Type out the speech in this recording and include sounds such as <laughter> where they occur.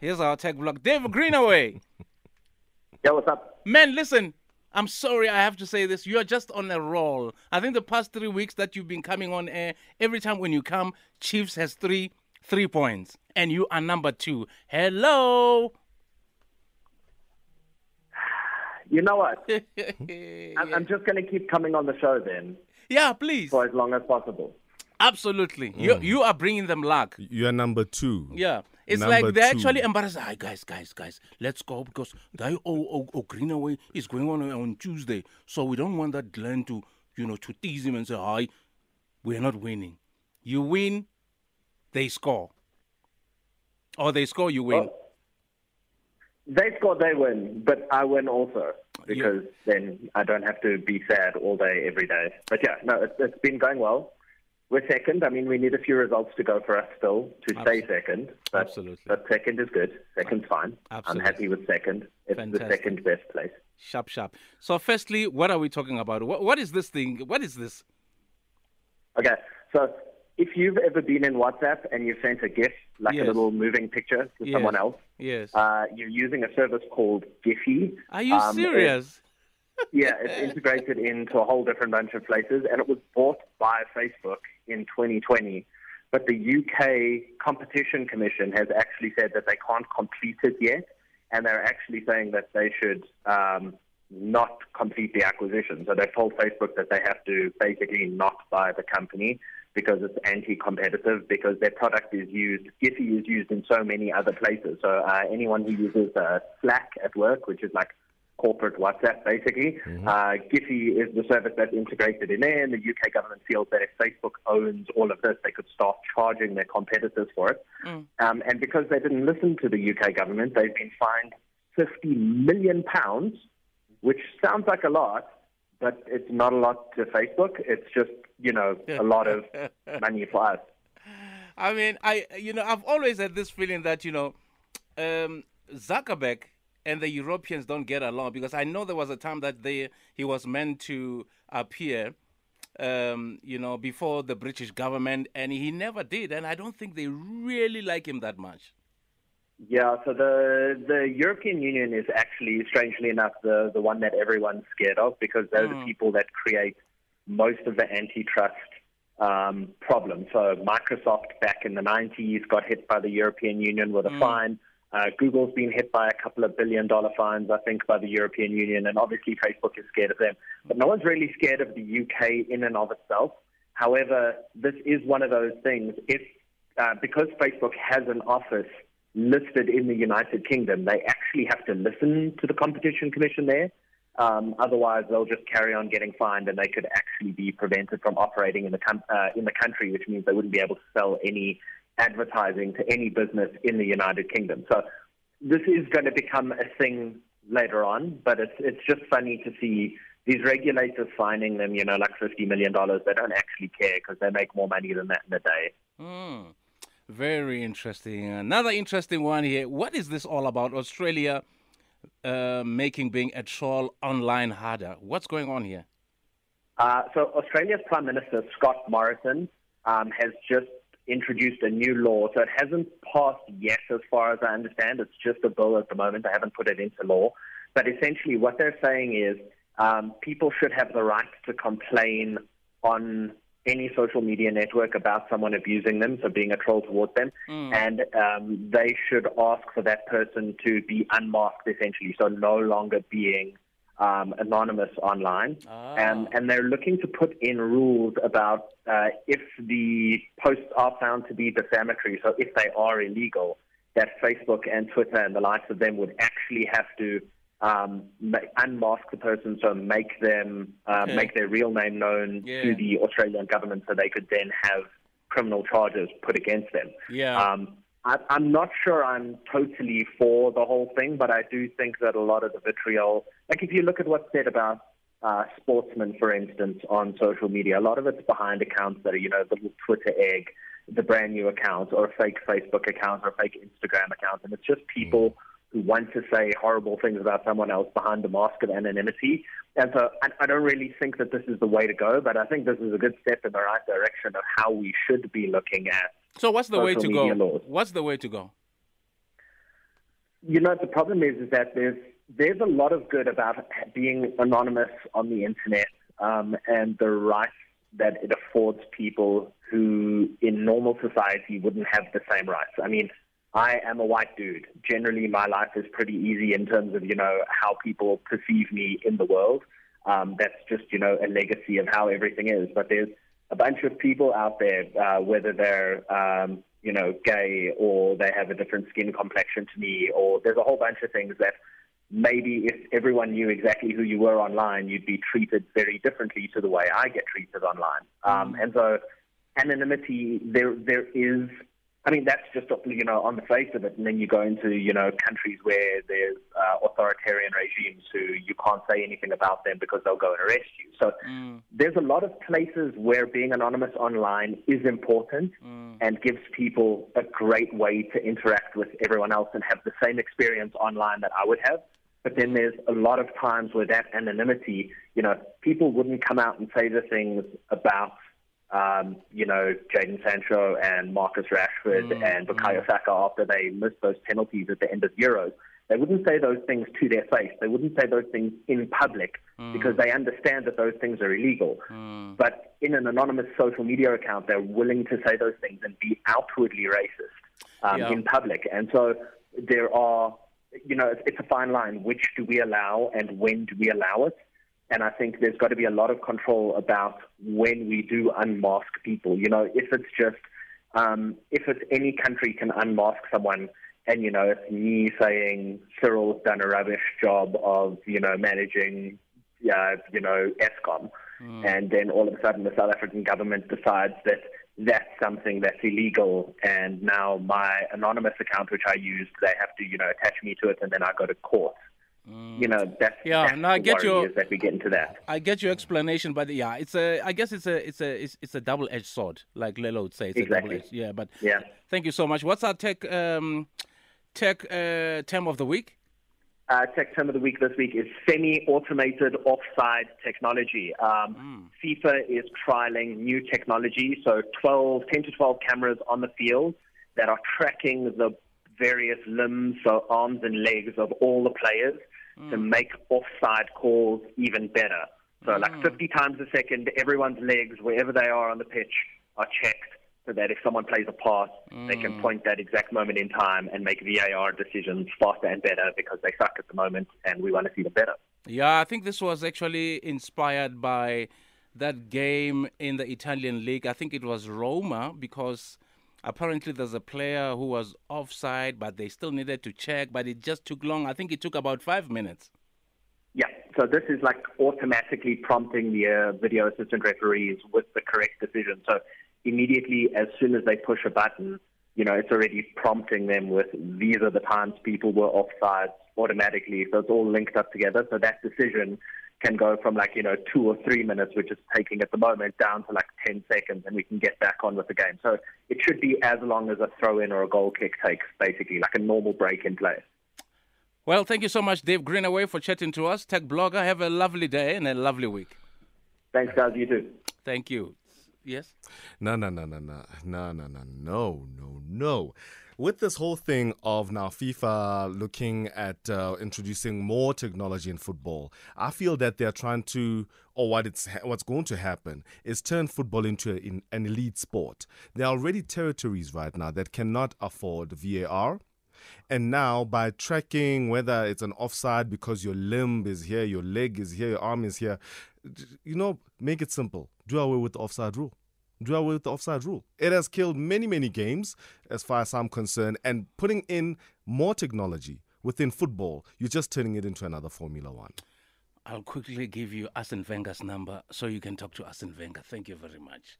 Here's our tech vlog. Dave Greenway. <laughs> Yeah, what's up? Man, listen. I'm sorry I have to say this. You are just on a roll. I think the past three weeks that you've been coming on air, every time when you come, Chiefs has three three points, and you are number two. Hello. <sighs> You know what? <laughs> I'm, I'm just going to keep coming on the show then yeah, please. for as long as possible. Absolutely. You mm. you are bringing them luck. You are number two. Yeah. It's Number like they're two. actually embarrassed. Hi guys, guys, guys, let's go because guy O O O Greenway is going on on Tuesday, so we don't want that Glenn to you know to tease him and say hi. We're not winning. You win, they score, or they score, you win. Oh. They score, they win, but I win also because then I don't have to be sad all day, every day. But yeah, no, it's, it's been going well. We're second. I mean, we need a few results to go for us still to stay second. But, Absolutely. But second is good. Second's fine. Absolutely. I'm happy with second. It's Fantastic. the second best place. Sharp, sharp. So, firstly, what are we talking about? What, what is this thing? What is this? Okay, so if you've ever been in WhatsApp and you've sent a GIF, like Yes. a little moving picture to Yes. someone else, Yes. uh, you're using a service called Giphy. are you um, serious? Yeah, it's integrated into a whole different bunch of places, and it was bought by Facebook in 2020. But the UK Competition Commission has actually said that they can't complete it yet, and they're actually saying that they should um, not complete the acquisition. So they've told Facebook that they have to basically not buy the company because it's anti-competitive because their product is used, Giphy is used in so many other places. So uh, anyone who uses uh, Slack at work, which is like corporate WhatsApp, basically. Uh, Giphy is the service that's integrated in there, and the UK government feels that if Facebook owns all of this, they could start charging their competitors for it. Um, and because they didn't listen to the UK government, they've been fined 50 million pounds, which sounds like a lot, but it's not a lot to Facebook. It's just, you know, a lot of <laughs> money for us. I mean, I you know I've always had this feeling that you know um, Zuckerberg and the Europeans don't get along because I know there was a time that they he was meant to appear, um, you know, before the British government, and he never did, and I don't think they really like him that much. Yeah, so the the European Union is actually, strangely enough, the, the one that everyone's scared of because they're the people that create most of the antitrust um, problems. So Microsoft back in the 90s got hit by the European Union with a fine. Uh, Google's been hit by a couple of billion dollar fines, I think, by the European Union, and obviously Facebook is scared of them. But no one's really scared of the UK in and of itself. However, this is one of those things. If uh, because Facebook has an office listed in the United Kingdom, they actually have to listen to the Competition Commission there. Um, otherwise, they'll just carry on getting fined, and they could actually be prevented from operating in the com- uh, in the country, which means they wouldn't be able to sell any advertising to any business in the United Kingdom. So this is going to become a thing later on, but it's it's just funny to see these regulators fining them, you know, like fifty million dollars. They don't actually care because they make more money than that in a day. Hmm. Very interesting. Another interesting one here. What is this all about? Australia uh, making being a troll online harder. What's going on here? Uh, so Australia's Prime Minister Scott Morrison um, has just introduced a new law. So it hasn't passed yet, as far as I understand. It's just a bill at the moment. They haven't put it into law. But essentially, what they're saying is um, people should have the right to complain on any social media network about someone abusing them, so being a troll towards them, and um, they should ask for that person to be unmasked, essentially, so no longer being um, anonymous online. Um, and they're looking to put in rules about uh, if the posts are found to be defamatory, so if they are illegal, that Facebook and Twitter and the likes of them would actually have to um, ma- unmask the person, so make them uh, Okay. make their real name known Yeah. to the Australian government, so they could then have criminal charges put against them. Yeah. Um, I, I'm not sure I'm totally for the whole thing, but I do think that a lot of the vitriol, like if you look at what's said about uh, sportsmen, for instance, on social media, a lot of it's behind accounts that are, you know, the little Twitter egg, the brand new account, or a fake Facebook account, or a fake Instagram account, and it's just people who want to say horrible things about someone else behind the mask of anonymity. And so I, I don't really think that this is the way to go, but I think this is a good step in the right direction of how we should be looking at So what's the way to go? laws. What's the way to go? You know, the problem is, is that there's there's a lot of good about being anonymous on the internet um, and the rights that it affords people who, in normal society, wouldn't have the same rights. I mean, I am a white dude. Generally, my life is pretty easy in terms of you know how people perceive me in the world. Um, that's just you know a legacy of how everything is. But there's a bunch of people out there, uh, whether they're um, you know gay or they have a different skin complexion to me, or there's a whole bunch of things that maybe if everyone knew exactly who you were online, you'd be treated very differently to the way I get treated online. Um, mm. and so anonymity, there there is I mean, that's just you know on the face of it, and then you go into you know countries where there's uh, authoritarian regimes who you can't say anything about them because they'll go and arrest you. So mm. there's a lot of places where being anonymous online is important mm. and gives people a great way to interact with everyone else and have the same experience online that I would have. But then there's a lot of times where that anonymity, you know, people wouldn't come out and say the things about um, you know, Jadon Sancho and Marcus Rashford mm, and Bukayo mm. Saka after they missed those penalties at the end of Euros. They wouldn't say those things to their face. They wouldn't say those things in public mm. because they understand that those things are illegal. Mm. But in an anonymous social media account, they're willing to say those things and be outwardly racist um, yeah. in public. And so there are, you know, it's, a fine line. Which do we allow and when do we allow it? And I think there's got to be a lot of control about when we do unmask people. You know, if it's just, um, if it's any country can unmask someone, and you know, it's me saying Cyril's done a rubbish job of, you know, managing, uh, you know, Eskom, mm. and then all of a sudden the South African government decides that that's something that's illegal, and now my anonymous account, which I used, they have to, you know, attach me to it, and then I go to court. Mm. You know, that's yeah. That's I get your that we get into that. I get your explanation, but yeah, it's a. I guess it's a. It's a. It's, it's a double-edged sword, like Lelo would say. It's exactly. Yeah, but yeah. Thank you so much. What's our tech um, tech uh, term of the week? Uh, tech term of the week this week is semi-automated offside technology. Um, mm. FIFA is trialing new technology, so 12, 10 to 12 cameras on the field that are tracking the various limbs, so arms and legs of all the players mm. to make offside calls even better. So, mm. like 50 times a second, everyone's legs, wherever they are on the pitch, are checked so that if someone plays a pass, mm. they can mm. point that exact moment in time and make VAR decisions faster and better because they suck at the moment and we want to see them better. Yeah, I think this was actually inspired by that game in the Italian league. I think it was Roma because Apparently, there's a player who was offside, but they still needed to check, but it just took long. I think it took about five minutes. Yeah, so this is like automatically prompting the uh, video assistant referees with the correct decision. So immediately, as soon as they push a button, you know, it's already prompting them with these are the times people were offside automatically. So it's all linked up together. So that decision can go from like, you know, two or three minutes, which is taking at the moment, down to like 10 seconds, and we can get back on with the game. So it should be as long as a throw in or a goal kick takes, basically, like a normal break in play. Well, thank you so much, Dave Greenway, for chatting to us. Tech blogger, have a lovely day and a lovely week. Thanks, guys. You too. Thank you. Yes? No, no, no, no, no, no, no, no, no, no, with this whole thing of now FIFA looking at uh, introducing more technology in football, I feel that they're trying to, or what it's what's going to happen is turn football into an elite sport. There are already territories right now that cannot afford VAR. And now, by tracking whether it's an offside because your limb is here, your leg is here, your arm is here, you know, make it simple. Do away with the offside rule do away with the offside rule. It has killed many, many games, as far as I'm concerned, and putting in more technology within football, you're just turning it into another Formula One. I'll quickly give you Arsene Wenger's number so you can talk to Arsene Wenger. Thank you very much.